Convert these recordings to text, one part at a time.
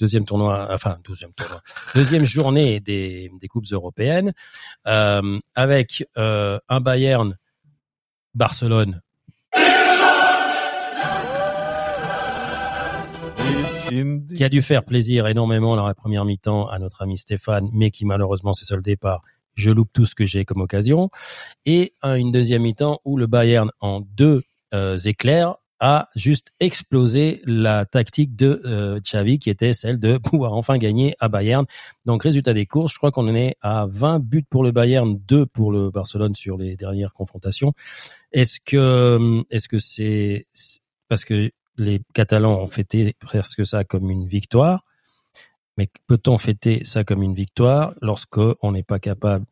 deuxième tournoi, enfin deuxième tournoi, deuxième journée des, des coupes européennes, euh, avec euh, un Bayern, Barcelone. qui a dû faire plaisir énormément dans la première mi-temps à notre ami Stéphane, mais qui malheureusement s'est soldé par je loupe tout ce que j'ai comme occasion, et une deuxième mi-temps où le Bayern en deux euh, éclairs a juste explosé la tactique de euh, Xavi qui était celle de pouvoir enfin gagner à Bayern. Donc résultat des courses, je crois qu'on en est à 20 buts pour le Bayern, 2 pour le Barcelone sur les dernières confrontations. Est-ce que est-ce que c'est parce que les Catalans ont fêté presque ça comme une victoire, mais peut-on fêter ça comme une victoire lorsqu'on n'est pas capable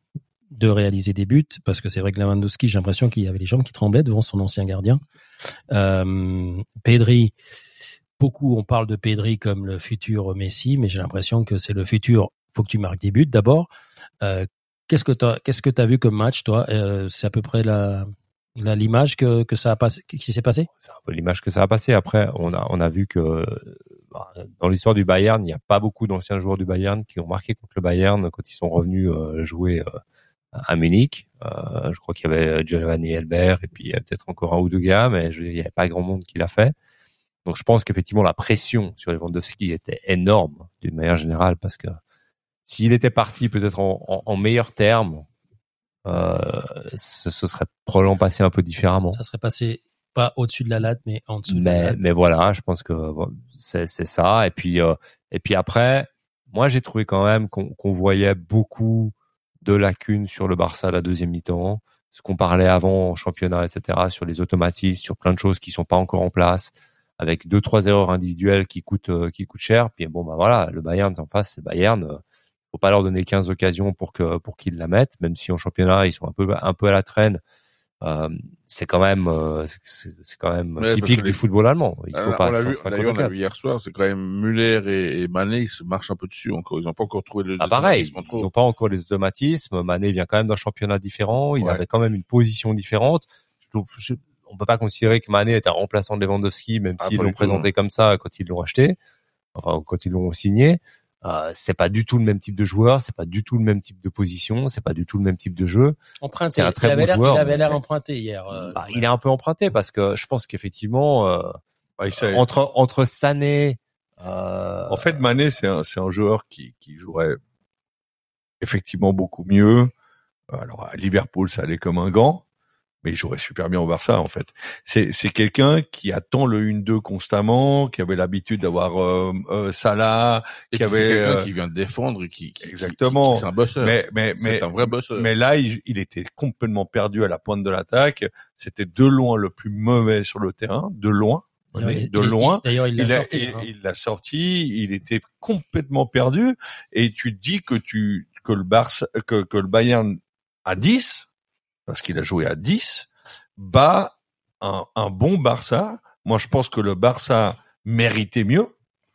de réaliser des buts? Parce que c'est vrai que Lewandowski, j'ai l'impression qu'il y avait les jambes qui tremblaient devant son ancien gardien. Euh, Pedri, beaucoup on parle de Pedri comme le futur Messi, mais j'ai l'impression que c'est le futur. Faut que tu marques des buts d'abord. Euh, qu'est-ce que tu qu'est-ce que t'as vu comme match toi? Euh, C'est à peu près l'image que, ça a passé, qui s'est passé? C'est un peu l'image que ça a passé. Après, on a, on a vu que bah, dans l'histoire du Bayern, il n'y a pas beaucoup d'anciens joueurs du Bayern qui ont marqué contre le Bayern quand ils sont revenus jouer à Munich. Euh, je crois qu'il y avait Giovanni Elbert et puis peut-être encore un ou deux gars, mais je, il n'y avait pas grand monde qui l'a fait. Donc je pense qu'effectivement la pression sur Lewandowski était énorme d'une manière générale parce que s'il était parti peut-être en, en, en meilleurs termes, euh, ce, ce, serait probablement passé un peu différemment. Ça serait passé pas au-dessus de la latte, mais en dessous. Mais, de la latte. mais voilà, je pense que c'est c'est ça. Et puis euh, et puis après, moi j'ai trouvé quand même qu'on qu'on voyait beaucoup de lacunes sur le Barça à la deuxième mi-temps. Ce qu'on parlait avant en championnat, etc., sur les automatismes, sur plein de choses qui sont pas encore en place, avec deux trois erreurs individuelles qui coûtent euh, qui coûtent cher. Puis bon bah voilà, le Bayern en face, c'est Bayern. Euh, faut pas leur donner 15 occasions pour que pour qu'ils la mettent, même si en championnat ils sont un peu un peu à la traîne. Euh, c'est quand même euh, c'est quand même Ouais, typique du les- football allemand. Il faut Euh, pas on l'a vu, on l'a vu hier soir, c'est quand même Muller et, et Mané, ils se marchent un peu dessus encore. Ils n'ont pas encore trouvé le Ah pareil, ils n'ont pas encore les automatismes. Mané vient quand même d'un championnat différent. Il Ouais. avait quand même une position différente. Je je- on peut pas considérer que Mané est un remplaçant de Lewandowski, même Ah, s'ils l'ont présenté comme ça quand ils l'ont acheté, enfin quand ils l'ont signé. Euh, c'est pas du tout le même type de joueur, c'est pas du tout le même type de position, c'est pas du tout le même type de jeu. Emprunté. c'est un très il avait bon l'air, joueur, Il avait l'air emprunté hier. euh, Bah, il est un peu emprunté parce que je pense qu'effectivement euh, Bah, entre entre Sané, euh, En fait, Mané, c'est un, c'est un joueur qui, qui jouerait effectivement beaucoup mieux. Alors, à Liverpool, ça allait comme un gant, mais il jouerait super bien au Barça, en fait. C'est, c'est quelqu'un qui attend le 1-2 constamment, qui avait l'habitude d'avoir euh, euh, Salah, Et qui avait... quelqu'un euh, qui vient de défendre et qui, qui Exactement. c'est un bosseur. mais, mais, mais, c'est un vrai bosseur. mais là, il, il était complètement perdu à la pointe de l'attaque. C'était de loin le plus mauvais sur le terrain, de loin. il- de il- loin. D'ailleurs, il l'a a- sorti. il- hein. il l'a sorti, il était complètement perdu et tu te dis que tu que le Barça que, que le Bayern à 10 parce qu'il a joué à 10 bat un, un bon Barça. Moi je pense que le Barça méritait mieux.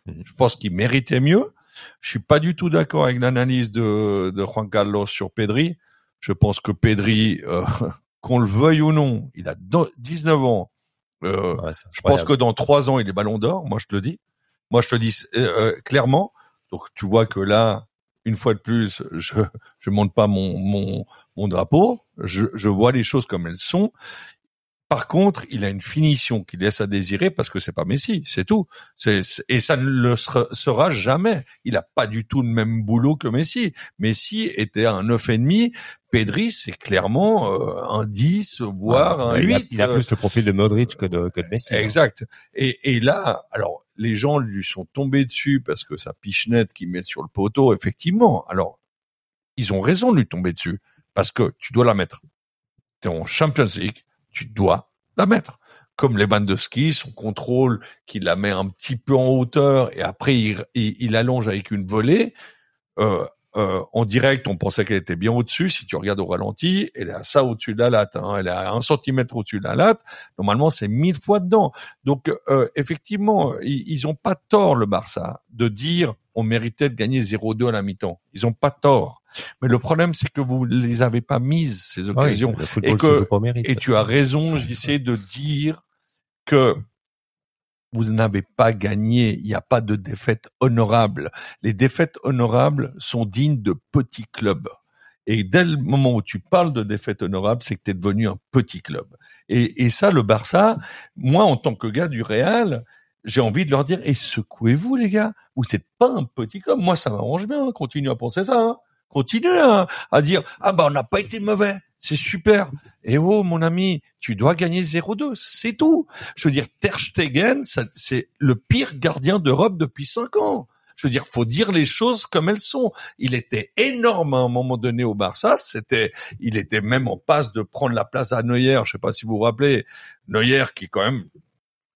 Mhm. Je pense qu'il méritait mieux. Je suis pas du tout d'accord avec l'analyse de de Juan Carlos sur Pedri. Je pense que Pedri euh, qu'on le veuille ou non, il a do- 19 ans. Euh, ouais, je pense que dans trois ans, il est Ballon d'Or. Moi, je te le dis. Moi, je te le dis euh, clairement. Donc, tu vois que là, une fois de plus, je je monte pas mon mon mon drapeau. Je je vois les choses comme elles sont. Par contre, il a une finition qui laisse à désirer parce que c'est pas Messi, c'est tout. C'est et ça ne le sera, jamais. Il a pas du tout le même boulot que Messi. Messi était un neuf et demi. Pedri, c'est clairement euh, un 10, voire un il, a, 8. il a euh, plus le profil de Modric que de que de Messi. hein. Exact. Et, et là, alors, les gens lui sont tombés dessus parce que sa pichenette qu'il met sur le poteau, effectivement. Alors, ils ont raison de lui tomber dessus parce que tu dois la mettre. T'es en Champions League, tu dois la mettre. Comme Lewandowski, son contrôle, qu'il la met un petit peu en hauteur et après il, il, il allonge avec une volée. Euh, euh, en direct, on pensait qu'elle était bien au-dessus. Si tu regardes au ralenti, elle est à ça au-dessus de la latte. Hein. Elle est à un centimètre au-dessus de la latte. Normalement, c'est mille fois dedans. Donc, euh, effectivement, ils, ils ont pas tort le Barça de dire on méritait de gagner 0-2 à la mi-temps. Ils ont pas tort. Mais le problème, c'est que vous les avez pas mises ces occasions. Et que-. Et tu as raison, j'essaie de dire que vous n'avez pas gagné. Il n'y a pas de défaite honorable. Les défaites honorables sont dignes de petits clubs. Et dès le moment où tu parles de défaite honorable, c'est que tu es devenu un petit club. Et, ça, le Barça, moi, en tant que gars du Real, j'ai envie de leur dire, et secouez-vous, les gars. Vous n'êtes pas un petit club. Moi, ça m'arrange bien. Continue à penser ça. Hein. Continue à, à dire, ah bah, on n'a pas été mauvais. C'est super. Et oh, mon ami, tu dois gagner 0-2. C'est tout. Je veux dire, Ter Stegen, c'est le pire gardien d'Europe depuis cinq ans. Je veux dire, faut dire les choses comme elles sont. Il était énorme à un moment donné au Barça. C'était, il était même en passe de prendre la place à Neuer. Je sais pas si vous vous rappelez. Neuer qui est quand même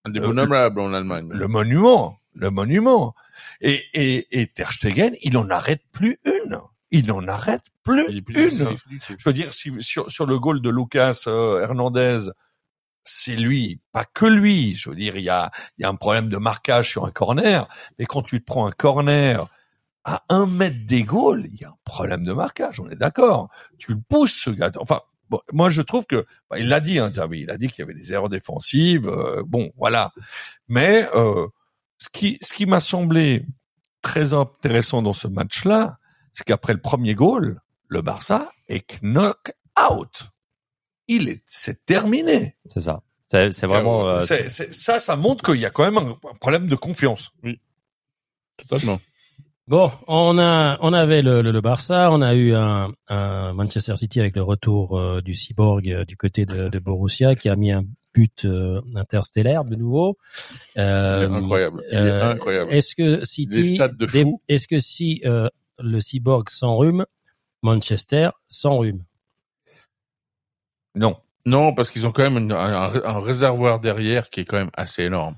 Un des bonhommables en Allemagne. le monument, le monument. Et, et, et Ter Stegen, il en arrête plus une. Il en arrête plus une. Je veux dire, si, sur, sur le goal de Lucas euh, Hernandez, c'est lui, pas que lui. Je veux dire, il y a, il y a un problème de marquage sur un corner, mais quand tu te prends un corner à un mètre des goals, il y a un problème de marquage, on est d'accord. Tu le pousses, ce gars. Enfin, bon, moi je trouve que, bah, il l'a dit, hein, Xavi, il a dit qu'il y avait des erreurs défensives. euh, bon, voilà. Mais euh, ce qui, ce qui m'a semblé très intéressant dans ce match-là, c'est qu'après le premier goal, le Barça est knock out. Il est, c'est terminé. C'est ça. C'est c'est vraiment. euh, C'est- c'est- ça, ça montre qu'il y a quand même un, un problème de confiance. Totalement. Bon, on a, on avait le, le, le Barça, on a eu un, un Manchester City avec le retour euh, du cyborg euh, du côté de, de Borussia qui a mis un but euh, interstellaire de nouveau. Il est Euh, incroyable. Il est euh, incroyable. Est-ce que Des City, est-ce que si euh, le cyborg s'enrhume, Manchester s'enrhume Non. Non, parce qu'ils ont quand même une- un, réservoir derrière qui est quand même assez énorme.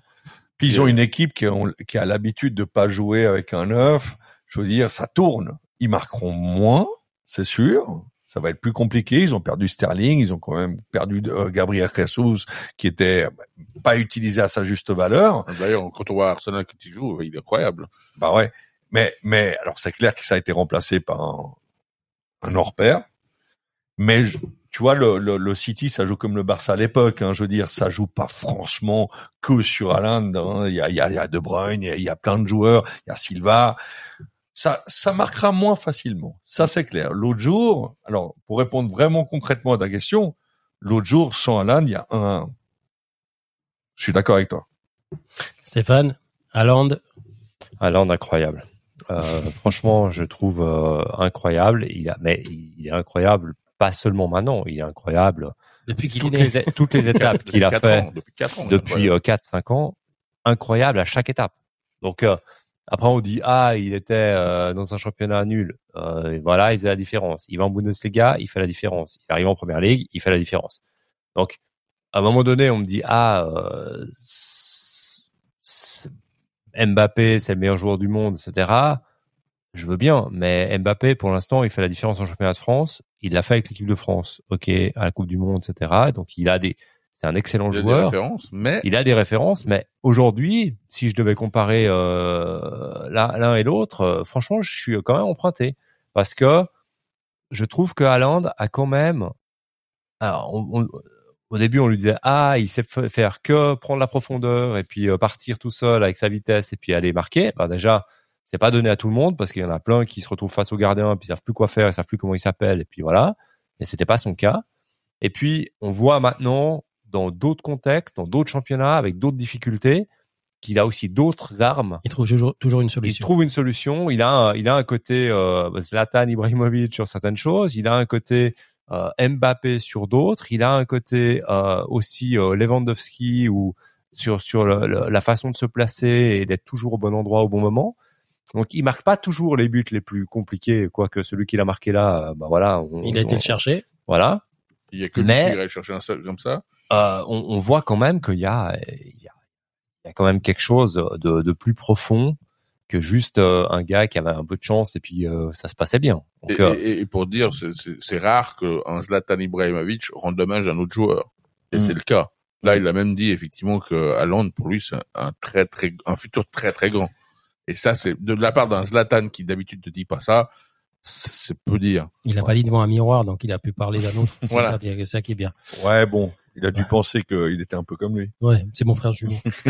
Puis ils ont une équipe qui, ont- qui a l'habitude de pas jouer avec un neuf. Je veux dire, ça tourne. Ils marqueront moins, c'est sûr. Ça va être plus compliqué. Ils ont perdu Sterling, ils ont quand même perdu euh, Gabriel Jesus, qui était euh, pas utilisé à sa juste valeur. D'ailleurs, quand on voit Arsenal il joue, il est incroyable. Bah ouais. Mais, mais alors c'est clair que ça a été remplacé par un, un hors pair. Mais je- tu vois, le, le, le City, ça joue comme le Barça à l'époque. Hein, je veux dire, ça joue pas franchement que sur Haaland. hein. Il y, a, il y, a, il y a De Bruyne, il y a, il y a plein de joueurs, il y a Silva. Ça, ça marquera moins facilement. Ça, c'est clair. L'autre jour, alors pour répondre vraiment concrètement à ta question, l'autre jour, sans Haaland, il y a un. Je suis d'accord avec toi. Stéphane, Haaland, Haaland incroyable. Euh, franchement, je trouve euh, incroyable. Il a, mais il est incroyable pas seulement maintenant. Il est incroyable depuis qu'il toutes les, toutes les étapes qu'il a quatre fait ans, depuis 4 ans. depuis euh, 4-5 ans, incroyable à chaque étape. Donc euh, après on dit ah il était euh, dans un championnat nul, euh, et voilà il faisait la différence. Il va en Bundesliga, il fait la différence. Il arrive en Première Ligue, il fait la différence. Donc à un moment donné on me dit ah euh, c- Mbappé c'est le meilleur joueur du monde, etc. Je veux bien, mais Mbappé pour l'instant il fait la différence en championnat de France. Il l'a fait avec l'équipe de France, ok, à la Coupe du Monde, etc. Donc il a des, c'est un excellent Il a des joueur. références, mais Il a des références, mais aujourd'hui, si je devais comparer euh, l'un l'un et l'autre, euh, franchement, je suis quand même emprunté parce que je trouve que Haaland a quand même. Alors, on- on- au début, on lui disait ah, il sait fa- faire que prendre la profondeur et puis euh, partir tout seul avec sa vitesse et puis aller marquer. Ben déjà, c'est pas donné à tout le monde parce qu'il y en a plein qui se retrouvent face au gardien puis ils savent plus quoi faire, ils savent plus comment il s'appelle et puis voilà. Et c'était pas son cas. Et puis, on voit maintenant dans d'autres contextes, dans d'autres championnats, avec d'autres difficultés, qu'il a aussi d'autres armes. Il trouve toujours, toujours une Il solution. trouve une solution. Il a, un, il a un côté euh, Zlatan Ibrahimovic sur certaines choses. Il a un côté Mbappé sur d'autres. Il a un côté euh, aussi euh, Lewandowski ou sur sur le- le- la façon de se placer et d'être toujours au bon endroit au bon moment. Donc, il marque pas toujours les buts les plus compliqués, quoique celui qu'il a marqué là, euh, bah voilà. on- Il a été on- le chercher. Voilà. il y a que Mais- lui qui irait chercher un seul comme ça. euh, on, on voit quand même qu'il y a, il y a, il y a quand même quelque chose de, de plus profond que juste euh, un gars qui avait un peu de chance et puis euh, ça se passait bien. Et, Donc, et- et pour dire, c'est- rare qu'un Zlatan Ibrahimovic rende dommage à un autre joueur. Et Mm. c'est le cas. Là, il a même dit effectivement que Haaland, pour lui, c'est un, très très un futur très très grand. Et ça, c'est de la part d'un Zlatan qui d'habitude ne dit pas ça. C'est peu dire. Il n'a pas dit devant un miroir, donc il a pu parler d'un autre. Voilà. C'est ça qui est bien. Ouais, bon. Il a dû penser qu'il était un peu comme lui. Ouais, c'est mon frère jumeau.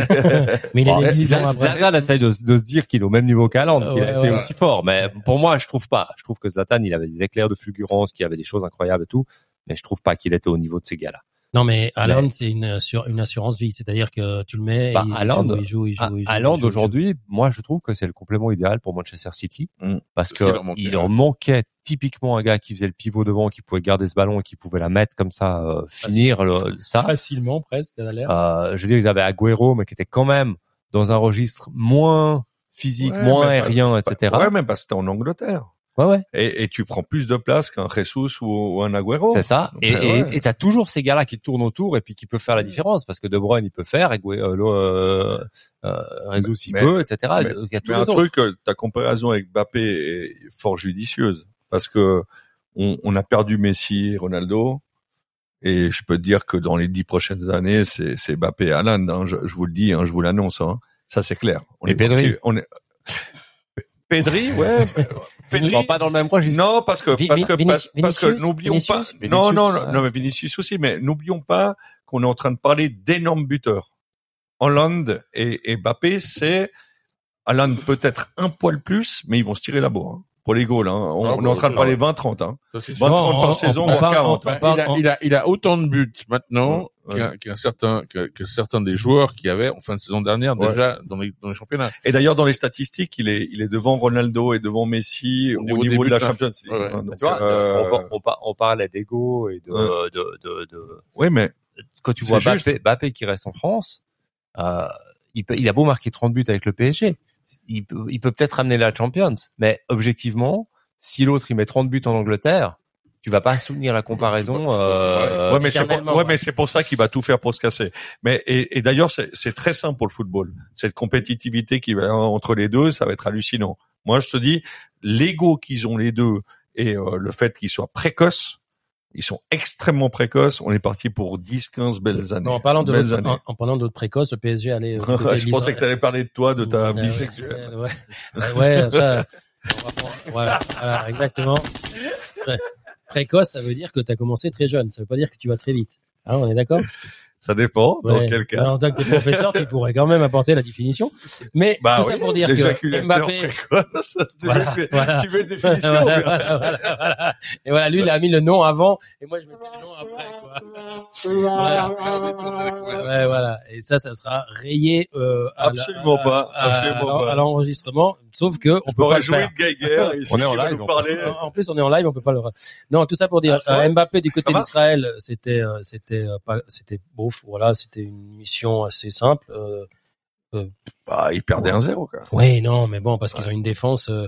mais il ans Zlatan après. Zlatan essaye de, de se dire qu'il est au même niveau qu'Haaland, qu'il Ouais, a été ouais. aussi fort. Mais pour moi, je trouve pas. Je trouve que Zlatan, il avait des éclairs de fulgurance, qu'il avait des choses incroyables et tout. Mais je trouve pas qu'il était au niveau de ces gars-là. Non, mais Haaland, c'est une, assur- une assurance vie. C'est-à-dire que tu le mets, Bah, Haaland, joue, il joue, il joue, il joue. Haaland aujourd'hui, moi je trouve que c'est le complément idéal pour Manchester City Mm. parce que qu'il leur manquait il leur manquait typiquement un gars qui faisait le pivot devant, qui pouvait garder ce ballon et qui pouvait la mettre comme ça, euh, finir le, ça. Facilement, presque, ça a l'air. Euh, je veux dire, ils avaient Agüero, mais qui était quand même dans un registre moins physique, Ouais, moins aérien, etc. Ouais, mais parce que c'était en Angleterre. Ouais, ouais. Et, et tu prends plus de place qu'un Jesus ou, ou un Agüero. C'est ça. Et Ben et- ouais. et t'as toujours ces gars-là qui tournent autour et puis qui peuvent faire la différence parce que De Bruyne il peut faire, Agüero, euh, euh, Jesus il Mais- peut, etc. mais- Il y a Mais un autres. truc, euh, ta comparaison avec Mbappé est fort judicieuse parce que on, on a perdu Messi, et Ronaldo, et je peux te dire que dans les dix prochaines années, c'est c'est Mbappé et Haaland. Hein, je, je vous le dis, hein, je vous l'annonce. Hein, ça c'est clair. On Et est Pedri. parti- on est Pedri, ouais. Pedri. Non, pas dans le même. Non, parce que parce que parce, parce que n'oublions pas. Non, non, non, non, mais Vinicius aussi, mais n'oublions pas qu'on est en train de parler d'énormes buteurs. Hollande et, et Mbappé, c'est Hollande peut-être un poil plus, mais ils vont se tirer la bourre. Hein, pour les goals, hein. On, Ah, on est en bah, train de ça, parler ouais. 20-30. Hein. Ça, c'est 20 sûr. 30 on- par on- saison, on voire parle- 40. on hein. parle- il, a, il, a, il a autant de buts maintenant Ouais. qu'un certain que, que certains des joueurs qui avaient en fin de saison dernière Ouais. déjà dans les, dans les championnats. Et d'ailleurs, dans les statistiques, il est, il est devant Ronaldo et devant Messi au, niveau de la buts, hein. Champions League. Ouais, ouais. hein. Donc, Tu vois, euh, on, on, par- on parlait d'ego et de, Ouais. de, de, de- oui, mais quand tu vois Mbappé qui reste en France, euh, il, peut, il a beau marquer 30 buts avec le PSG, il peut, il peut peut-être ramener la Champions, mais objectivement, si l'autre il met 30 buts en Angleterre, tu vas pas soutenir la comparaison. Euh, ouais, mais c'est pour, ouais, mais c'est pour ça qu'il va tout faire pour se casser. Mais et, et d'ailleurs, c'est c'est très simple pour le football. Cette compétitivité qui va entre les deux, ça va être hallucinant. Moi, je te dis, l'ego qu'ils ont les deux et euh, le fait qu'ils soient précoces, ils sont extrêmement précoces. On est parti pour 10, 15 belles années. Non, en parlant de belles l'autre- années. en, en parlant d'autres précoces, le PSG allait. euh, je pensais que tu allais parler de toi, de ta vie sexuelle. Ouais, ouais, ça. voilà, exactement. Pré- précoce, ça veut dire que tu as commencé très jeune. Ça veut pas dire que tu vas très vite. Hein, on est d'accord? Ça dépend dans Ouais. quel cas. Alors, en tant que professeur, tu pourrais quand même apporter la définition. Mais Bah tout oui, ça pour dire que Mbappé, précoce. Tu Voilà, veux, voilà. tu veux une définition voilà, mais- voilà, voilà, voilà. Et voilà, lui, il a mis le nom avant, et moi, je mettais le nom après, quoi. Voilà. Ouais, voilà. Et ça, ça sera rayé euh, à Absolument à- pas, à- absolument à- pas. à l'enregistrement. Sauf que on Je peut pas m'aurais le faire. de Geiger ici, On est en live, parler. En en plus, on est en live, on peut pas le. Non, tout ça pour dire, Ah, euh, Mbappé du côté d'Israël, c'était, euh, c'était euh, pas, c'était Voilà, c'était une mission assez simple. Euh, Bah, il perdait un zéro, quoi. oui, non, mais bon, parce qu'ils ont une défense euh,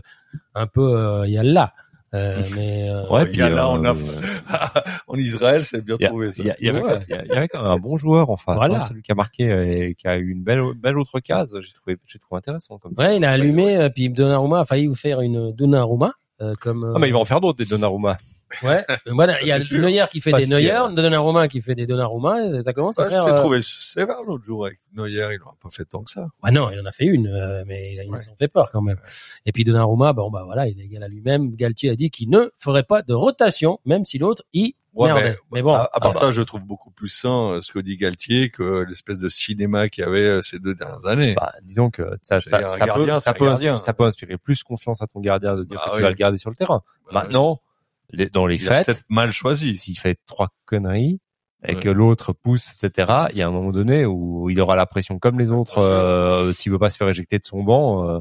un peu, euh, il y a là. Euh, mais euh, Ouais, Il y a là, euh, en Israël, c'est bien a- trouvé, ça. il y avait, Ouais. y quand même un bon joueur en face, Voilà. hein, celui qui a marqué et qui a eu une belle, belle autre case. J'ai trouvé, j'ai trouvé intéressant comme. ouais, il a allumé, euh, puis Donnarumma a failli vous faire une Donnarumma. Euh, comme euh, Ah mais il va en faire d'autres des Donnarumma. Ouais Mais voilà il y a. Neuer qui fait Parce des Neuer a- Donnarumma qui fait des Donnarumma et ça commence à Ouais, faire je t'ai euh, trouvé sévère l'autre jour avec Neuer, il n'aura pas fait tant que ça. Ouais, non, il en a fait une, euh, mais il- ils Ouais. ont fait peur quand même. Et puis Donnarumma, bon bah voilà, il est égal à lui-même. Galtier a dit qu'il ne ferait pas de rotation, même si l'autre y Ouais, merdait. mais- Mais, bon, à, à part ah, ça, je trouve beaucoup plus sain euh, ce que dit Galtier que l'espèce de cinéma qu'il y avait euh, ces deux dernières années. Bah, disons que ça, C'est ça, un ça gardien, peut, ça peut, gardien. ça peut inspirer plus confiance à ton gardien de dire Bah que oui. tu vas le garder sur le terrain. Bah, Maintenant, les- dans les il fêtes, peut-être mal choisi. s'il fait trois conneries et Ouais. que l'autre pousse, etc., il y a un moment donné où il aura la pression comme les autres, euh, s'il veut pas se faire éjecter de son banc, euh,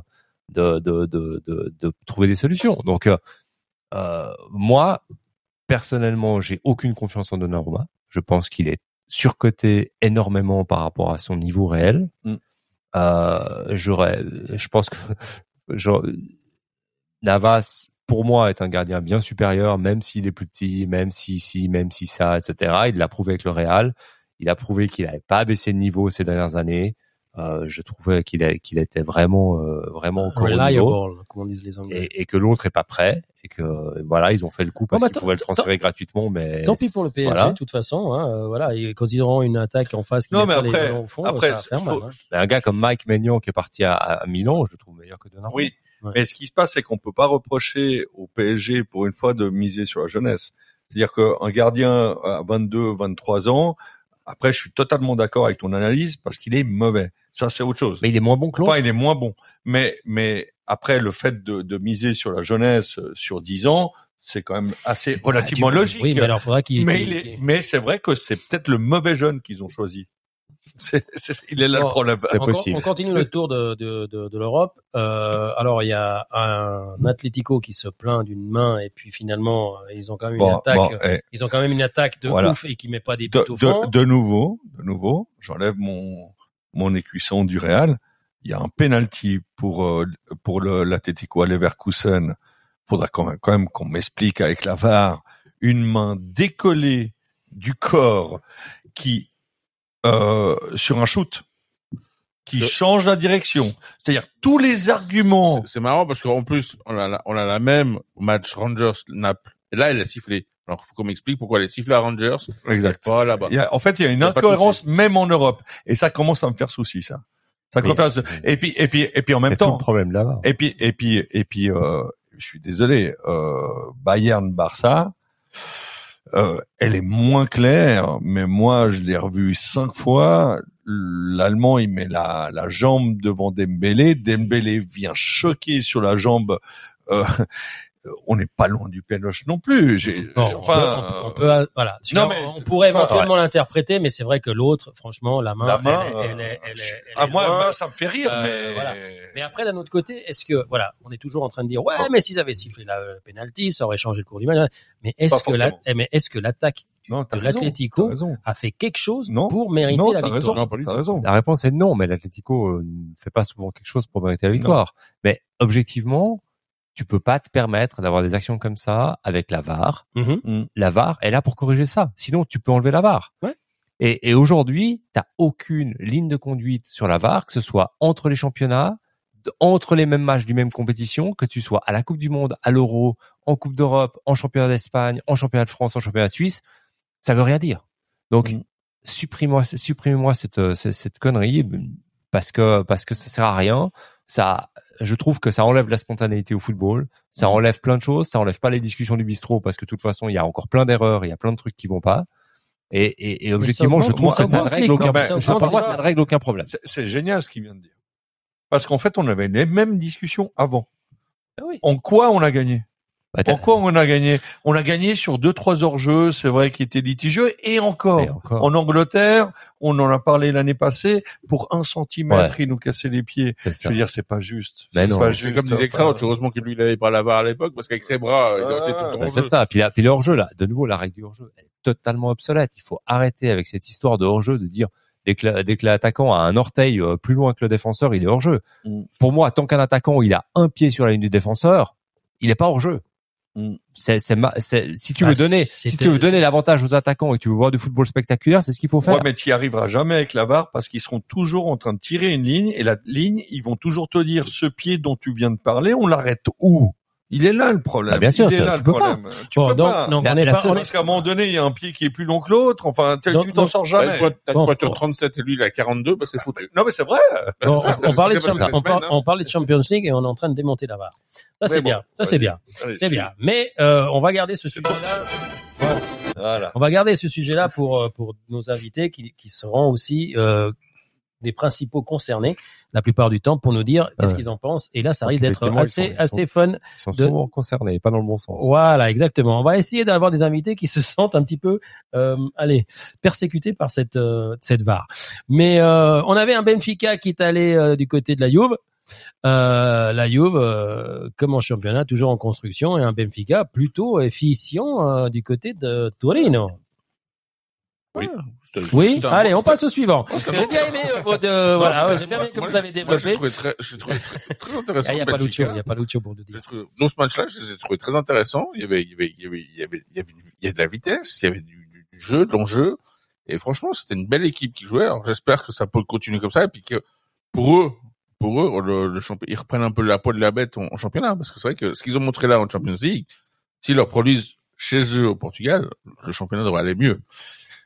de, de, de, de, de trouver des solutions. Donc, euh, euh, moi, personnellement, j'ai aucune confiance en Donnarumma. Je pense qu'il est surcoté énormément par rapport à son niveau réel. Mm. Euh, j'aurais, je pense que genre, Navas, pour moi, est un gardien bien supérieur, même s'il est plus petit, même si si, même si ça, etc. Il l'a prouvé avec le Real. Il a prouvé qu'il n'avait pas baissé de niveau ces dernières années. Euh, je trouvais qu'il qu'il était vraiment euh, vraiment encore au niveau reliable, comme on disent les Anglais. et, et que l'autre est pas prêt et que voilà ils ont fait le coup parce bah, qu'ils pouvaient le transférer gratuitement mais Tant pis pour le PSG, voilà. de toute façon. Hein, euh, voilà, et quand ils auront une attaque en face qui Non, mais les après- ballons au fond, après, ça va faire je mal. trouve- hein. Mais un gars comme Mike Maignan qui est parti à, à Milan je le trouve meilleur que Donnarumma Oui. Ouais. Mais ce qui se passe, c'est qu'on peut pas reprocher au PSG pour une fois de miser sur la jeunesse. C'est-à-dire qu'un gardien à 22, 23 ans Après, je suis totalement d'accord avec ton analyse parce qu'il est mauvais. Ça, c'est autre chose. Mais il est moins bon que l'autre. Enfin, il est moins bon. Mais, mais après, le fait de, de miser sur la jeunesse euh, sur 10 ans, c'est quand même assez relativement Ah, tu- logique. Oui, mais alors faudra qu'il. mais, il est- mais c'est vrai que c'est peut-être le mauvais jeune qu'ils ont choisi. C'est, c'est- il est là Bon, le problème. c'est on, possible. on continue le tour de, de, de, de l'Europe. Euh, alors il y a un Atlético qui se plaint d'une main et puis finalement euh, ils ont quand même une attaque. bon, eh, Ils ont quand même une attaque de Voilà. ouf et qui met pas des de, buts au fond. de, de nouveau, de nouveau, j'enlève mon mon écuisson du Real. Il y a un penalty pour euh, pour le l'Atlético à Leverkusen. Faudra quand même, quand même qu'on m'explique avec la VAR une main décollée du corps qui euh, sur un shoot qui change la direction. C'est-à-dire tous les arguments. C'est- marrant parce qu'en plus, on a, la, on a la même match Rangers-Naples. Et là, elle a sifflé. Alors, faut qu'on m'explique pourquoi elle a sifflé à Rangers. Exact. Pas là-bas. Il y a- en fait, il y a une y a incohérence même en Europe, et ça commence à me faire souci, ça. Ça Oui. commence à- Et puis, et puis, et puis en même C'est tout temps, le problème là-bas. Et puis et puis et puis euh, je suis désolé, euh, Bayern Barça, euh, elle est moins claire, mais moi je l'ai revue cinq fois. L'Allemand il met la, la jambe devant Dembélé, Dembélé vient choquer sur la jambe. Euh, on n'est pas loin du pénoche non plus. Bon, enfin, on peut, on peut, euh, voilà. non, Non, mais- on pourrait éventuellement l'interpréter, mais c'est vrai que l'autre, franchement, la main, La main, elle, est- elle, est- euh, elle, est- elle ah, est moi, loin. ça me fait rire, Euh, mais voilà. Mais après, d'un autre côté, est-ce que, voilà, on est toujours en train de dire, ouais, mais s'ils avaient sifflé la, le penalty, ça aurait changé le cours du match. Mais est-ce Pas que la, forcément. eh, mais est-ce que l'attaque de l'Atlético a fait quelque chose Non. pour mériter Non, la victoire? raison, Non, tout. raison. La réponse est non, mais l'Atlético euh, ne fait pas souvent quelque chose pour mériter la victoire. Mais objectivement, tu peux pas te permettre d'avoir des actions comme ça avec la VAR. Mhm. La VAR est là pour corriger ça. Sinon, tu peux enlever la VAR. Ouais. Et, et aujourd'hui, t'as aucune ligne de conduite sur la VAR, que ce soit entre les championnats, entre les mêmes matchs du même compétition, que tu sois à la Coupe du Monde, à l'Euro, en Coupe d'Europe, en championnat d'Espagne, en championnat de France, en championnat de Suisse, ça veut rien dire. Donc, Mhm. supprimez-moi, supprimez-moi cette, euh, cette, cette connerie parce que parce que ça sert à rien. Ça, je trouve que ça enlève la spontanéité au football. Ça enlève plein de choses. Ça enlève pas les discussions du bistrot parce que de toute façon, il y a encore plein d'erreurs. Il y a plein de trucs qui vont pas. Et, et, et objectivement, je trouve que ça ça ne règle aucun. ça je- augmente Pour moi, les ça ne règle aucun problème. C'est- C'est génial ce qu'il vient de dire. Parce qu'en fait, on avait les mêmes discussions avant. Ah oui. En quoi on a gagné? Bah, t'as- En quoi on a gagné On a gagné sur deux trois hors-jeux, c'est vrai, qui étaient litigieux, et encore. Et encore. En Angleterre, on en a parlé l'année passée, pour un centimètre, ils nous cassaient les pieds. C'est Je veux dire, c'est pas juste. Mais C'est non. pas juste. comme disait Enfin, Crouch, heureusement que lui, il avait pas la VAR à l'époque, parce qu'avec ses bras, il aurait été tout le temps Bah, c'est jeu. ça. Puis, la, puis le hors-jeu, là, de nouveau, la règle du hors-jeu, elle est totalement obsolète. Il faut arrêter avec cette histoire de hors-jeu, de dire dès que, la- dès que l'attaquant a un orteil euh, plus loin que le défenseur, il est hors-jeu. Mm. Pour moi, tant qu'un attaquant, il a un pied sur la ligne du défenseur, il est pas hors-jeu. Mm. C'est, si tu Bah, veux donner, si tu veux donner l'avantage aux attaquants et que tu veux voir du football spectaculaire, c'est ce qu'il faut faire. Ouais, mais tu y arriveras jamais avec la VAR parce qu'ils seront toujours en train de tirer une ligne et la ligne, ils vont toujours te dire ce pied dont tu viens de parler, on l'arrête où? Il est là le problème. Bah, bien sûr, il est tu- là tu le peux problème. Tu Bon, peux donc, pas. donc, La- on est la seule- Parce qu'à un moment donné, il y a un pied qui est plus long que l'autre. Enfin, tu Donc- tu t'en sors jamais. t'as une Bon, pointure bon. 37 et lui, il a 42, bah, c'est foutu. Non, mais c'est vrai. Bah, ça. on, on parlait de cette on, semaine, hein. on parlait de Champions League et on est en train de démonter la VAR. Ça c'est bon, bien, ça c'est bien, c'est bien. Mais euh, on va garder ce sujet-là. Voilà. On va garder ce sujet-là pour euh, pour nos invités qui, qui seront aussi euh, des principaux concernés la plupart du temps pour nous dire qu'est-ce Ouais. qu'ils en pensent. Et là, ça Parce risque d'être ils assez sont- assez fun. Ils sont de- souvent concernés, pas dans le bon sens. Voilà, exactement. On va essayer d'avoir des invités qui se sentent un petit peu, euh, allez, persécutés par cette euh, cette VAR. Mais euh, on avait un Benfica qui est allé euh, du côté de la Juve. Euh, la Juve, euh, comme en championnat, toujours en construction, et un Benfica plutôt efficient euh, du côté de Torino. Oui. C'était- Oui, allez, on passe au suivant. J'ai bien aimé euh, votre, euh, voilà, j'ai bien aimé que moi, vous avez Moi, développé. j'ai trouvé très, j'ai trouvé très, très intéressant. Il n'y a pas. Lucio, il n'y a pas Lucio pour le dire. Dans ce match-là, je les ai trouvés très intéressants. Il y avait, il y avait, il y avait, il y avait, il y avait, il y avait de la vitesse, il y avait du, du, du jeu, de l'enjeu. Et franchement, c'était une belle équipe qui jouait. Alors, j'espère que ça peut continuer comme ça et puis que pour eux, pour eux, le, le champion, ils reprennent un peu la peau de la bête en, en championnat parce que c'est vrai que ce qu'ils ont montré là en Champions League, s'ils leur produisent chez eux au Portugal, le championnat devrait aller mieux.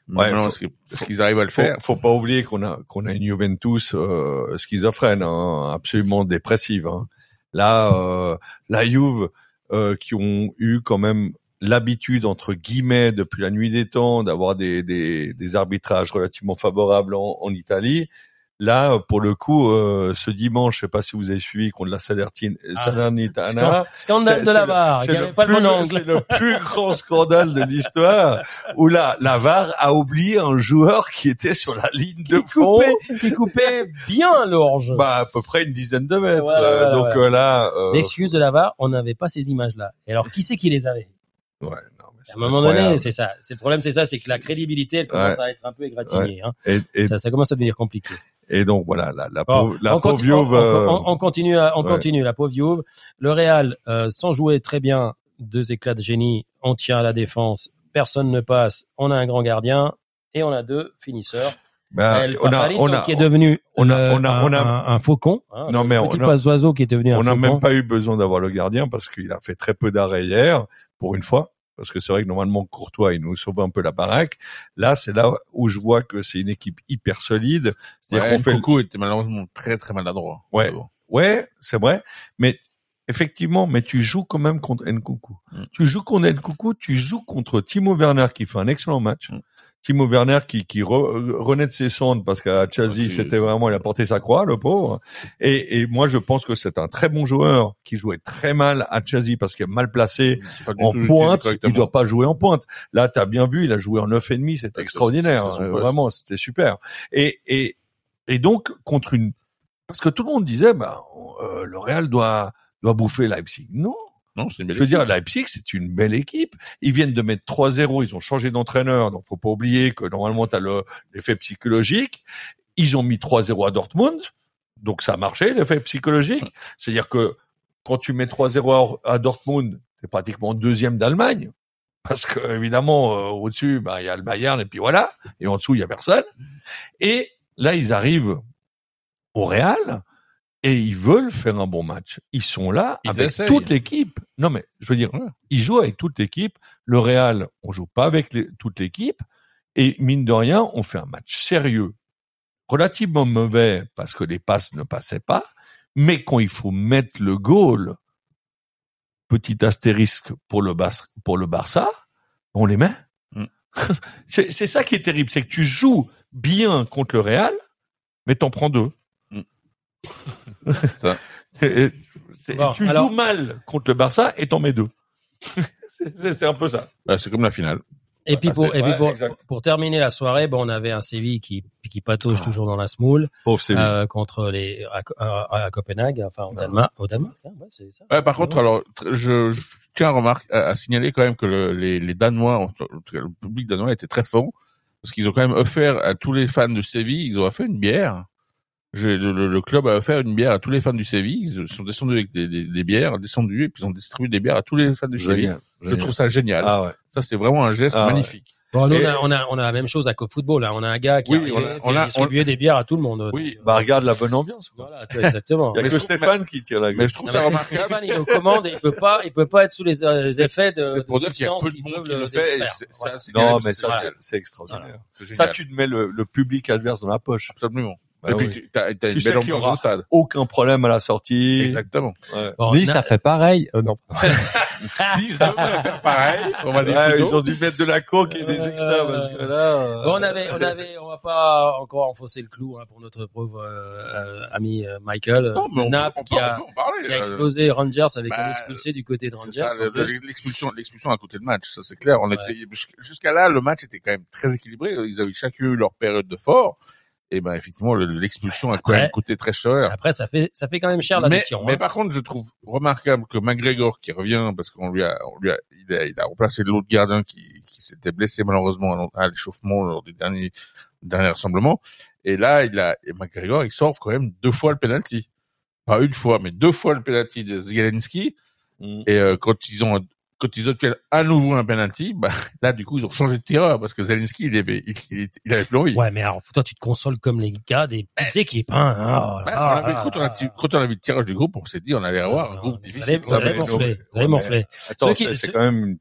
Ouais, qu'ils est-ce qu'ils arrivent à le faire? Faut, faut pas oublier qu'on a qu'on a une Juventus euh, schizophrène, hein, absolument dépressive. hein. Là, euh, la Juve euh, qui ont eu quand même l'habitude entre guillemets depuis la nuit des temps d'avoir des, des, des arbitrages relativement favorables en, en Italie. Là, pour le coup, euh, ce dimanche, je sais pas si vous avez suivi contre la Salernitana, Ah. Salernitana Scandale de la VAR. Il c'est n'y le avait pas le plus- bon angle. C'est le plus grand scandale de l'histoire où la, la VAR a oublié un joueur qui était sur la ligne de fond. coupait, qui coupait bien l'orge. Bah, à peu près une dizaine de mètres. Voilà, Euh, voilà, donc là, euh, L'excuse de la VAR, on n'avait pas ces images-là. Et alors, qui c'est qui les avait? Ouais, À un moment incroyable. donné, c'est ça. C'est le problème, c'est ça, c'est que la crédibilité, elle commence à être un peu égratignée. Hein. Et, et, Ça, ça commence à devenir compliqué. Et donc voilà, la, la Bon, pauvre, la on, pauvre on, euh, on- on continue, à- on ouais. continue, la pauvre Juve. Le Real, euh, sans jouer très bien, deux éclats de génie, on tient à la défense, personne ne passe, on a un grand gardien et on a deux finisseurs. bah, on a, on a, qui est devenu on a- le- on a- un, on a- un- un faucon, hein, Non, mais petit on a- oiseau qui est devenu un on n'a faucon. même pas eu besoin d'avoir le gardien parce qu'il a fait très peu d'arrêts hier, pour une fois. Parce que c'est vrai que normalement Courtois il nous sauve un peu la baraque. Là c'est là où je vois que c'est une équipe hyper solide. C'est-à-dire Ouais, qu'on fait le- Coco était malheureusement très très maladroit. Ouais. Ouais, c'est vrai. Mais effectivement, mais tu joues quand même contre Nkoukou. Mm. Tu joues contre Nkoukou, tu joues contre Timo Werner qui fait un excellent match. Mm. Timo Werner qui, qui re- renaît de ses cendres parce qu'à Chelsea, Ah, c'était vraiment, il a porté sa croix, le pauvre. Et, et moi, je pense que c'est un très bon joueur qui jouait très mal à Chelsea parce qu'il est mal placé du en pointe. Il doit pas jouer en pointe. Là, tu as bien vu, il a joué en neuf et demi, c'était Ouais, extraordinaire. Euh. Vraiment, c'était super. Et, et, et donc, contre une, parce que tout le monde disait, bah, euh, le Real doit, doit bouffer Leipzig. Non. Non, c'est une belle Je veux dire. Leipzig, c'est une belle équipe. Ils viennent de mettre 3-0, ils ont changé d'entraîneur, donc faut pas oublier que normalement, tu as l'effet psychologique. Ils ont mis 3-0 à Dortmund, donc ça a marché, l'effet psychologique. C'est-à-dire que quand tu mets 3-0 à à Dortmund, c'est pratiquement deuxième d'Allemagne. Parce que évidemment, euh, au-dessus, bah, il y a le Bayern, et puis voilà. Et en dessous, il y a personne. Et là, ils arrivent au Real, et ils veulent faire un bon match. Ils sont là Ils avec essayent. toute l'équipe. Non, mais je veux dire, Ouais. ils jouent avec toute l'équipe. Le Real, on joue pas avec les- toute l'équipe. Et mine de rien, on fait un match sérieux, relativement mauvais parce que les passes ne passaient pas. Mais quand il faut mettre le goal, petit astérisque pour le, Bas- pour le Barça, on les met. Mm. c'est c'est ça qui est terrible, c'est que tu joues bien contre le Real, mais t'en prends deux. Ça. Bon, tu alors- joues mal contre le Barça et t'en mets deux. C'est- un peu ça. Bah, c'est comme la finale. Et puis pour, c'est- et puis ouais, pour, exact. pour terminer la soirée, bon, on avait un Séville qui, qui patauge Ah. toujours dans la smoule, euh, contre les, à, à- à Copenhague, enfin, au Danemark, au Danemark, hein, ouais, c'est ça. Ouais, par contre, alors, je, je tiens à, remarquer, à, à signaler quand même que le, les, les Danois, le public danois était très fort, parce qu'ils ont quand même offert à tous les fans de Séville, ils ont offert une bière. Le, le- le club a offert une bière à tous les fans du Séville. Ils sont descendus avec des, des, des bières, descendus et puis ils ont distribué des bières à tous les fans du Séville. Je trouve ça génial. Ah ouais. Ça, c'est vraiment un geste Ah ouais. magnifique. Bon, nous, on, a, on, a, on a la même chose à CoFootball. Là. On a un gars qui Oui, a, arrivé, on a- puis on il a- a distribué des bières à tout le monde. Oui. Donc, Bah regarde la bonne ambiance. quoi. Voilà, exactement. Il y a Mais que Stéphane qui tire la gueule. Mais je trouve Non, ça remarquable. Stéphane, il nous commande et il peut pas, il peut pas être sous les, euh, les effets de, C'est pour de dire qu'il y a peu de qui monde qui le fait. Non, mais ça, c'est- extraordinaire. C'est Ça, tu te mets le, le public adverse dans la poche. Absolument. Bah et puis, oui. as, t'as une belle qu'il y ambiance aura au stade. aucun problème à la sortie. Exactement. Ouais. Bon, Nice na- a fait pareil. Euh, non. Ils devraient faire pareil. On va dire Ouais, ils ont dû mettre de la coke et des extras parce que là. euh, Bon, on avait, on avait, on va pas encore enfoncer le clou hein, pour notre pauvre euh, euh, ami euh, Michael Non, mais on, Nap peut, on, qui a, on peut en parler. qui a euh, explosé Rangers avec bah, un expulsé du côté de C'est Rangers. ça, l'expulsion, l'expulsion à côté de match, ça c'est clair. On Ouais. était jusqu'- jusqu'à là, le match était quand même très équilibré. Ils avaient chacun eu leur période de fort. Et ben effectivement, le- l'expulsion a quand même coûté très cher. Après, ça fait, ça fait quand même cher la mais, mais hein. par contre, je trouve remarquable que McGregor qui revient parce qu'on lui a, on lui a, il a, il a remplacé l'autre gardien qui, qui s'était blessé malheureusement à l'échauffement lors du dernier dernier rassemblement. Et là, il a, et McGregor, il sort quand même deux fois le penalty. Pas une fois, mais deux fois le penalty de Zielinski. Mm. Et euh, quand ils ont quand ils obtiennent à nouveau un penalty, bah là du coup ils ont changé de tireur parce que Zelinski il avait il, avait plus envie. Ouais, mais alors, toi, tu te consoles comme les gars des petites équipes, hein. Oh on avait, quand, on a, ti- quand on a vu le tirage du groupe, on s'est dit on allait avoir un groupe difficile. Vous allez morfler. Vous allez. Attends, c'est ceux- quand même une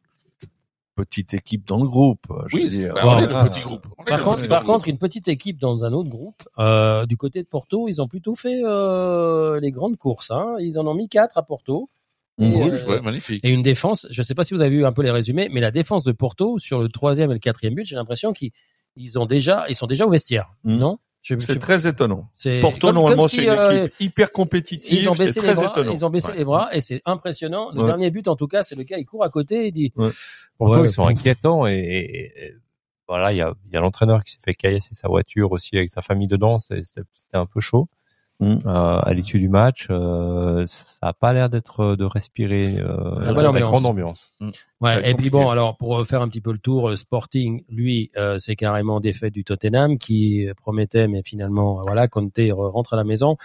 petite équipe dans le groupe. Je veux Oui, dire. bah, Bon, on est le petit groupe. On Par groupe. contre, une petite équipe dans un autre groupe, euh, du côté de Porto, ils ont plutôt fait euh, les grandes courses. Hein. Ils en ont mis quatre à Porto. Et, Mmh. Oui, euh, magnifique. et une défense. Je ne sais pas si vous avez vu un peu les résumés, mais la défense de Porto sur le troisième et le quatrième but, j'ai l'impression qu'ils ils ont déjà, ils sont déjà au vestiaire, Mm. non? C'est très étonnant. c'est Porto, comme- normalement, comme si, c'est une euh, équipe hyper compétitive. Ils ont C'est baissé les très bras, étonnant. ils ont baissé Ouais. les bras et c'est impressionnant. Le Ouais. dernier but, en tout cas, c'est le gars, il court à côté et dit. Pourtant, Ouais, ils sont inquiétants et, et- et- voilà, il y a, il y a l'entraîneur qui s'est fait caillasser sa voiture aussi avec sa famille dedans. C'est- c'était un peu chaud Mm. euh, à l'issue du match. euh, ça a pas l'air d'être de respirer euh, La bonne la ambiance. grande ambiance. Ouais. Très Et puis bon, alors pour euh, faire un petit peu le tour, le Sporting, lui, euh, c'est carrément défaite du Tottenham qui euh, promettait, mais finalement, euh, voilà, Conte re- rentre à la maison.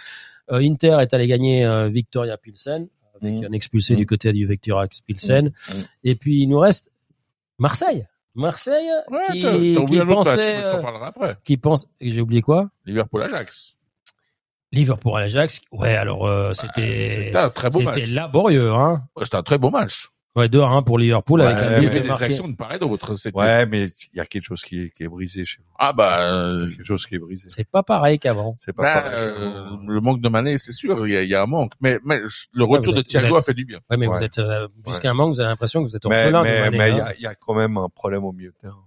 Euh, Inter est allé gagner euh, Victoria Pilsen avec Mm. un expulsé Mm. du côté du Victoria Pilsen. Mm. Et puis il nous reste Marseille. Marseille Ouais, qui, qui match, je euh, après. pense, j'ai oublié quoi? Liverpool-Ajax. Liverpool à l'Ajax. Ouais, alors euh, c'était C'était un très beau c'était match. laborieux, hein. Ouais, C'était un très beau match. Ouais, 2 à 1 pour Liverpool avec Ouais, un Il y mais- but avait des actions de part et d'autre. C'était- Ouais, mais il y a quelque chose qui est, qui est brisé chez vous. Ah bah, euh, Quelque chose qui est brisé. C'est pas pareil qu'avant. C'est pas bah, pareil. euh, le manque de Mané, c'est sûr, il y, a, il y a un manque. Mais, mais le retour de Thiago êtes- a fait du bien. Ouais, mais Ouais. vous êtes euh, plus Ouais. qu'un manque, vous avez l'impression que vous êtes orphelin mais de Mané, mais il y hein. a, il y a quand même un problème au milieu de terrain.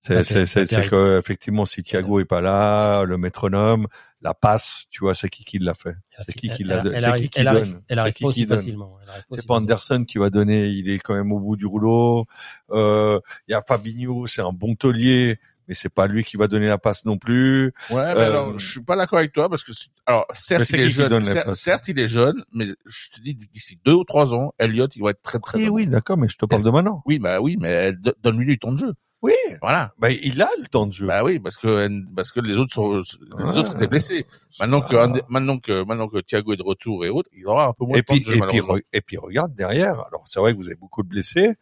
C'est ter- c'est pas c'est c'est terrible. que effectivement si Thiago est pas là, le métronome, la passe, tu vois, c'est qui qui l'a fait? C'est qui qui l'a C'est arrive- qui qui elle arrive- donne? Elle C'est arrive qui pas aussi donne? facilement. C'est pas. Anderson qui va donner, il est quand même au bout du rouleau. Euh, Il y a Fabinho, c'est un bon taulier, mais c'est pas lui qui va donner la passe non plus. Ouais, mais Euh, alors, je suis pas d'accord avec toi parce que, c'est- alors, certes, il est jeune, certes, il est jeune, mais je te dis, d'ici deux ou trois ans, Elliott, il va être très, très Oui, bon. oui, d'accord, mais je te parle de maintenant. Oui, bah oui, mais do- donne-lui du temps de jeu. Oui, Voilà. bah, il a le temps de jeu. Bah oui, parce que, parce que les autres sont, les Ouais. autres étaient blessés. Maintenant que, maintenant que, maintenant que Thiago est de retour et autres, il aura un peu moins et de temps de jeu, et puis, et puis, regarde derrière. Alors, c'est vrai que vous avez beaucoup de blessés,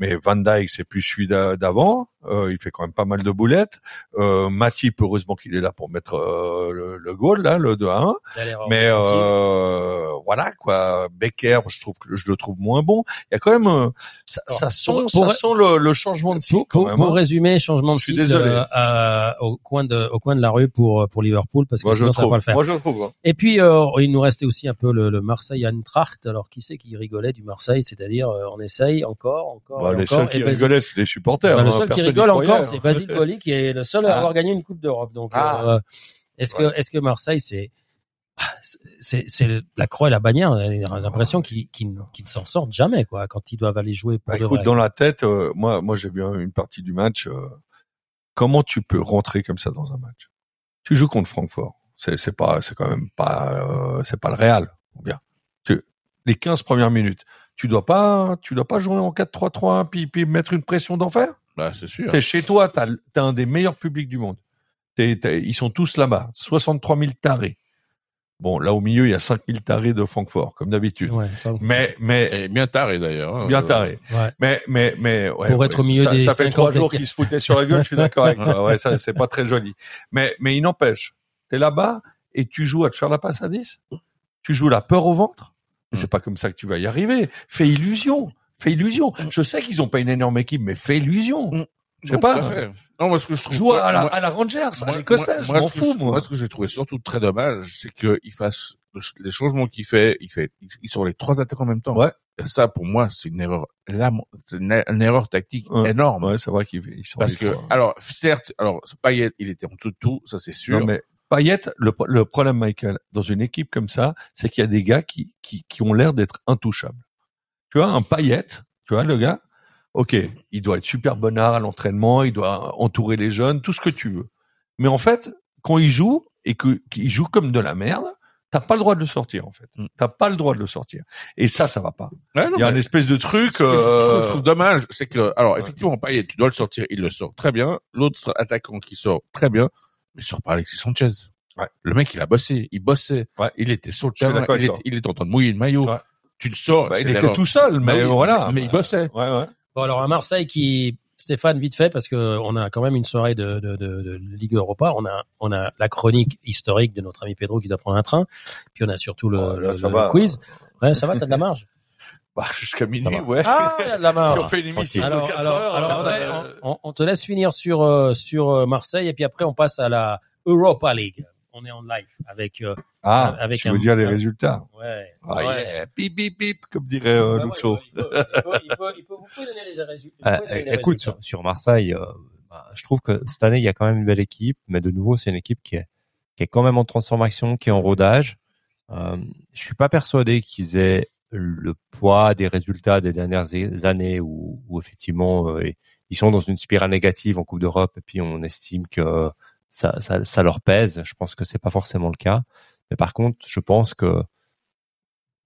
mais Van Dijk, c'est plus celui d'a- d'avant. Euh, il fait quand même pas mal de boulettes. Euh, Matip, heureusement qu'il est là pour mettre euh, le, le goal, là, le 2 à 1. Il y a l'erreur Mais défensive. euh, voilà quoi. Becker, je trouve que je le trouve moins bon. Il y a quand même euh, ça, Alors, ça sent, pour- pour- ça sent le, le changement de cycle pour, hein. résumer, changement de Je suis cycle désolé. euh, à- au coin de au coin de la rue pour pour Liverpool parce que Moi je sinon ça va trouve. pas le faire. Moi je trouve. hein. Et puis euh, il nous restait aussi un peu le, le Marseille Eintracht. Alors qui c'est qui rigolait du Marseille? C'est-à-dire euh, on essaye encore, encore, et les encore. seuls qui Basile- rigolaient, c'est les supporters. Bah, le hein. seul qui rigole encore, c'est hein. Basile Boli qui est le seul à Ah. avoir gagné une Coupe d'Europe. Donc, Ah. euh, est-ce que est-ce que Marseille c'est c'est c'est la croix et la bannière. On a l'impression qu'ils qu'ils ne qu'ils ne s'en sortent jamais quoi quand ils doivent aller jouer pour Bah, de écoute, vrai. dans la tête, euh, moi, moi, j'ai vu un- une partie du match. euh, comment tu peux rentrer comme ça dans un match? Tu joues contre Francfort. C'est, c'est pas, c'est quand même pas, c'est pas le Real. bien. Tu, les 15 premières minutes, tu dois pas, tu dois pas jouer en 4-3-3 puis, puis mettre une pression d'enfer? Bah, c'est sûr. T'es chez toi, t'as, t'as un des meilleurs publics du monde. T'es, t'es- ils sont tous là-bas, 63 000 tarés. Bon, là au milieu, il y a 5 000 tarés de Francfort, comme d'habitude. Ouais, Mais, mais Et bien taré d'ailleurs. hein. bien taré. ouais. Mais, mais, mais, ouais, Pour ouais, être au milieu ça, des ça fait 50 trois jours qu'ils se foutaient sur la gueule, je suis d'accord avec toi. Ouais, ça, c'est pas très joli. Mais, mais il n'empêche. T'es là-bas et tu joues à te faire la passe à 10. Tu joues la peur au ventre? Mais Mm. c'est pas comme ça que tu vas y arriver. Fais illusion. Fais illusion. Je sais qu'ils ont pas une énorme équipe, mais fais illusion. Mm. Je sais Non, pas. à. Non, moi, ce que je trouve. Joue à la, moi- à la Rangers, à moi- l'écossaise. Je m'en ce que fous, moi. Moi, ce que j'ai trouvé surtout très dommage, c'est qu'il fasse les changements qu'il fait, il fait, ils sont les trois attaques en même temps. Ouais. Et ça, pour moi, c'est une erreur, c'est une, une erreur tactique Ouais. énorme. Ouais, c'est vrai qu'ils ils sont Parce que, trois. alors, certes, alors, Payet, il était en dessous de tout, ça c'est sûr. Non, mais Payet, le, le problème, Michael, dans une équipe comme ça, c'est qu'il y a des gars qui, qui, qui ont l'air d'être intouchables. Tu vois, un Payet, tu vois, le gars, ok, il doit être super bonnard à l'entraînement, il doit entourer les jeunes, tout ce que tu veux. Mais en fait, quand il joue et que qu'il joue comme de la merde, t'as pas le droit de le sortir, en fait. Mm. T'as pas le droit de le sortir. Et ça, ça va pas. Ouais, non, Il y a mais un espèce de truc. je- ce que je euh, trouve dommage, c'est que, alors, effectivement, Payet, tu dois le sortir, il le sort très bien. L'autre attaquant qui sort très bien, mais sort par Alexis Sanchez. Ouais. Le mec, il a bossé, il bossait, Ouais. il était sur le terrain, il, était, toi. il était en train de mouiller le maillot. Ouais. Tu le sors. Bah, il était tout seul, mais voilà. Mais il bossait. Ouais, ouais. Bon alors à Marseille qui Stéphane vite fait parce que on a quand même une soirée de, de, de, de Ligue Europa. On a on a la chronique historique de notre ami Pedro qui doit prendre un train. Puis on a surtout le, Oh, là, le- ça le va. quiz. Ouais, ça va, t'as de la marge. Bah, jusqu'à minuit, ouais. Ah, la Si on fait une émission Alors, de 4 alors, heures, alors, euh, ouais, on, te laisse finir sur euh, sur euh, Marseille et puis après on passe à la Europa League. on est en live avec. euh, Ah, Avec tu un- veux dire les résultats. ouais. Ah, ouais. yeah, Bip, bip, bip, comme dirait euh, Bah ouais, Lucho. il peut- il peut- il peut- il peut- vous pouvez donner les résultats. Euh, donner les écoute, résultats. sur, sur Marseille, euh, bah, je trouve que cette année, il y a quand même une belle équipe, mais de nouveau, c'est une équipe qui est, qui est quand même en transformation, qui est en rodage. Euh, je suis pas persuadé qu'ils aient le poids des résultats des dernières années où, où effectivement euh, ils sont dans une spirale négative en Coupe d'Europe et puis on estime que ça, ça, ça leur pèse. Je pense que c'est pas forcément le cas. Mais par contre, je pense que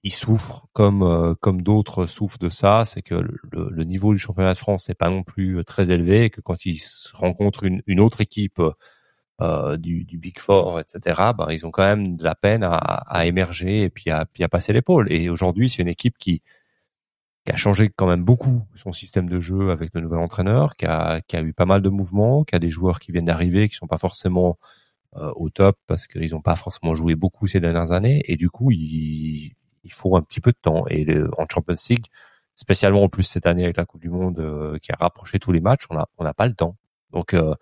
ils souffrent comme euh, comme d'autres souffrent de ça, c'est que le, niveau du championnat de France n'est pas non plus euh, très élevé, et que quand ils rencontrent une autre équipe euh, du, du Big Four, etc., ben, ils ont quand même de la peine à, à émerger et puis à, puis à passer l'épaule. Et aujourd'hui, c'est une équipe qui qui a changé quand même beaucoup son système de jeu avec le nouvel entraîneur, qui a, qui a eu pas mal de mouvements, qui a des joueurs qui viennent d'arriver, qui sont pas forcément euh, au top parce qu'ils n'ont pas forcément joué beaucoup ces dernières années, et du coup, il, il faut un petit peu de temps. Et le, en Champions League, spécialement en plus cette année avec la Coupe du Monde euh, qui a rapproché tous les matchs, on a on n'a pas le temps. Donc euh,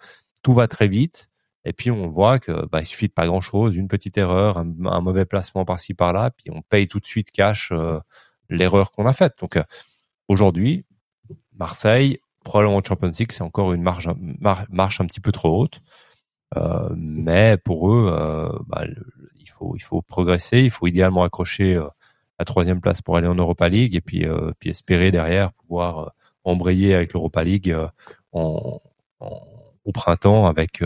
tout va très vite. Et puis on voit que bah, il suffit de pas grand chose, une petite erreur, un, mauvais placement par-ci par-là, puis on paye tout de suite cash euh, l'erreur qu'on a faite. Donc euh, aujourd'hui, Marseille, probablement en Champions League, c'est encore une marge, mar- marche un petit peu trop haute. Euh, mais pour eux, euh, bah, il faut il faut progresser, il faut idéalement accrocher euh, la troisième place pour aller en Europa League et puis euh, puis espérer derrière pouvoir embrayer avec l'Europa League en, en- au printemps avec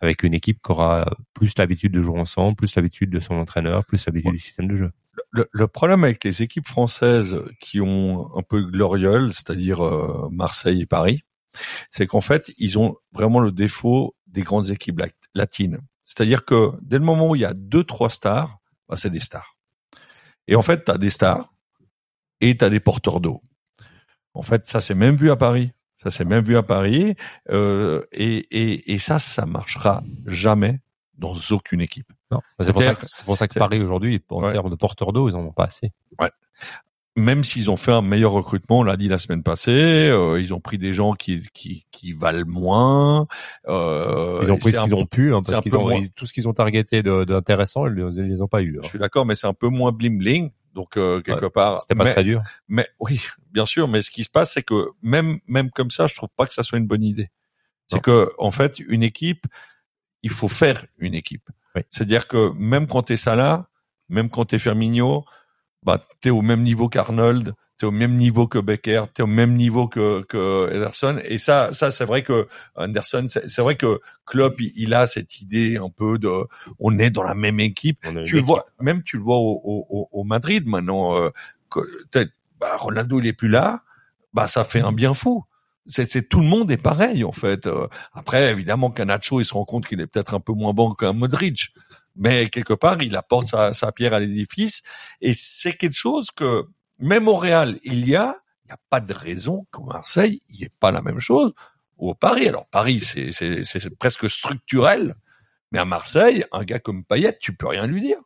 avec une équipe qui aura plus l'habitude de jouer ensemble, plus l'habitude de son entraîneur, plus l'habitude du système de jeu. Le, le problème avec les équipes françaises qui ont un peu gloriole, c'est-à-dire euh, Marseille et Paris, c'est qu'en fait, ils ont vraiment le défaut des grandes équipes lat- latines. C'est-à-dire que dès le moment où il y a deux, trois stars, bah, c'est des stars. Et en fait, tu as des stars et tu as des porteurs d'eau. En fait, ça s'est même vu à Paris. Ça s'est même vu à Paris. Euh, et, et, et ça, ça marchera jamais dans aucune équipe. Non, c'est pour pour ça que Paris aujourd'hui, en Ouais. termes de porteurs d'eau, ils en ont pas assez. même s'ils ont fait un meilleur recrutement, on l'a dit la semaine passée, euh, ils ont pris des gens qui qui, qui valent moins. Euh, Ils ont pris ce qu'ils ont pu, hein, parce qu'ils ont moins- tout ce qu'ils ont targeté d'intéressant, ils, les- ils les ont pas eu. hein. Je suis d'accord, mais c'est un peu moins bling bling. Donc euh, quelque part, C'était pas mais, très dur. mais oui, bien sûr. Mais ce qui se passe, c'est que même même comme ça, je trouve pas que ça soit une bonne idée. C'est que en fait, une équipe, il faut faire une équipe. Oui. C'est-à-dire que même quand t'es Salah, même quand t'es Firmino, bah t'es au même niveau qu'Arnold, t'es au même niveau que Becker, t'es au même niveau que que Ederson. Et ça, ça c'est vrai que Anderson, c'est vrai que Klopp, il, il a cette idée un peu de, on est dans la même équipe tu le vois, même tu le vois au, au, au- Madrid maintenant. Euh, que, bah, Ronaldo il est plus là, bah ça fait un bien fou. C'est, c'est tout le monde est pareil en fait. Euh, après évidemment qu'un Nacho il se rend compte qu'il est peut-être un peu moins bon qu'un Modric, mais quelque part il apporte sa, sa pierre à l'édifice et c'est quelque chose que même au Real il y a, il y a pas de raison qu'au Marseille il n'y ait pas la même chose ou au Paris. Alors Paris c'est, c'est, c'est, c'est presque structurel. Mais à Marseille, un gars comme Payet, tu peux rien lui dire.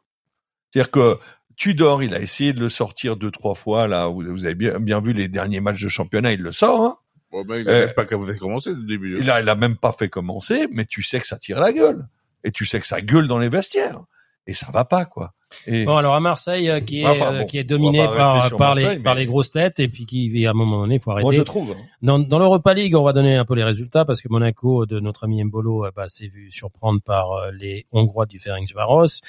C'est-à-dire que Tudor, il a essayé de le sortir deux, trois fois, là, vous, avez bien, bien vu les derniers matchs de championnat, il le sort, hein. Bon, ben, il a Euh, même pas vous commencer le début. Il a, il a même pas fait commencer, mais tu sais que ça tire la gueule. Et tu sais que ça gueule dans les vestiaires. Et ça va pas, quoi. Et, Bon, alors à Marseille, euh, qui est, Enfin, euh, bon, qui est on dominé par, les, par grosses têtes, et puis qui, à un moment donné, il faut arrêter. moi, je trouve. hein. Dans, dans l'Europa League, on va donner un peu les résultats parce que Monaco de notre ami Mbolo euh, bah, s'est vu surprendre par les Hongrois du Ferencvaros.